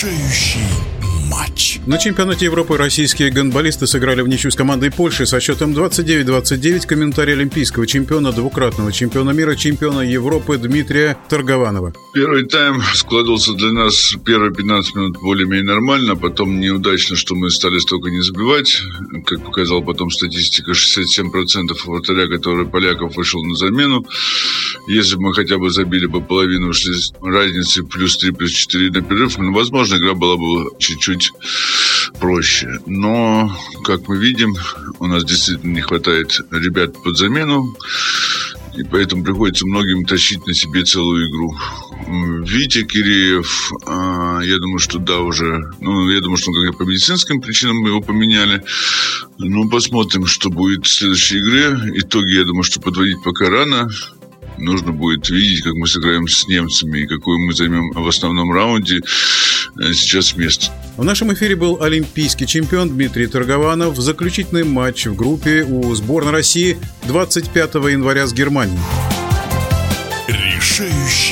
这玉玺 На чемпионате Европы российские гонболисты сыграли в ничью с командой Польши со счетом 29-29. Комментарий олимпийского чемпиона, двукратного чемпиона мира, чемпиона Европы Дмитрия Торгованова. Первый тайм складывался для нас первые 15 минут более-менее нормально, потом неудачно, что мы стали столько не забивать. Как показала потом статистика, 67% вратаря, который поляков вышел на замену. Если бы мы хотя бы забили по половину, шли разницы плюс 3, плюс 4 на перерыв, ну, возможно, игра была бы чуть-чуть проще. Но, как мы видим, у нас действительно не хватает ребят под замену. И поэтому приходится многим тащить на себе целую игру. Витя Киреев, а, я думаю, что да, уже. Ну, я думаю, что как по медицинским причинам мы его поменяли. Ну, посмотрим, что будет в следующей игре. Итоги, я думаю, что подводить пока рано нужно будет видеть, как мы сыграем с немцами и какую мы займем в основном раунде э, сейчас место. В нашем эфире был олимпийский чемпион Дмитрий Торгованов. Заключительный матч в группе у сборной России 25 января с Германией. Решающий